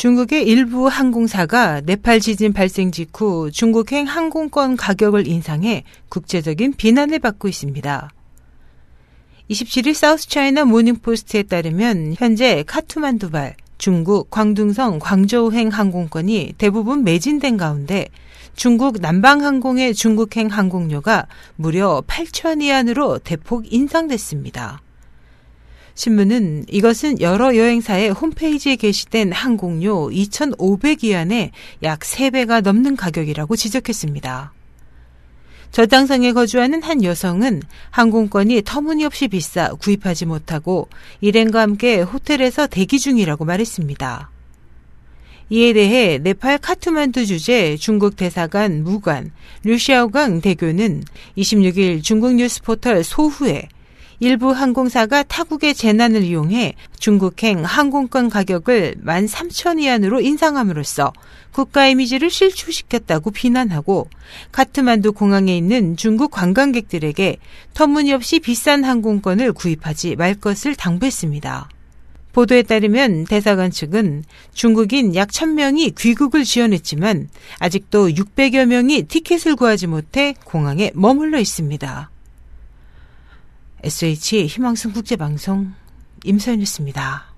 중국의 일부 항공사가 네팔 지진 발생 직후 중국행 항공권 가격을 인상해 국제적인 비난을 받고 있습니다. 27일 사우스차이나 모닝포스트에 따르면 현재 카트만두발, 중국 광둥성 광저우행 항공권이 대부분 매진된 가운데 중국 남방항공의 중국행 항공료가 무려 8천 위안으로 대폭 인상됐습니다. 신문은 이것은 여러 여행사의 홈페이지에 게시된 항공료 2,500위안의 약 3배가 넘는 가격이라고 지적했습니다. 저당성에 거주하는 한 여성은 항공권이 터무니없이 비싸 구입하지 못하고 일행과 함께 호텔에서 대기 중이라고 말했습니다. 이에 대해 네팔 카투만두 주재 중국 대사관 무관 류시아오강 대교는 26일 중국 뉴스 포털 소후에 일부 항공사가 타국의 재난을 이용해 중국행 항공권 가격을 13,000위안으로 인상함으로써 국가 이미지를 실추시켰다고 비난하고 카트만두 공항에 있는 중국 관광객들에게 터무니없이 비싼 항공권을 구입하지 말 것을 당부했습니다. 보도에 따르면 대사관 측은 중국인 약 1000명이 귀국을 지원했지만 아직도 600여 명이 티켓을 구하지 못해 공항에 머물러 있습니다. SH 희망성 국제방송 임서연이었습니다.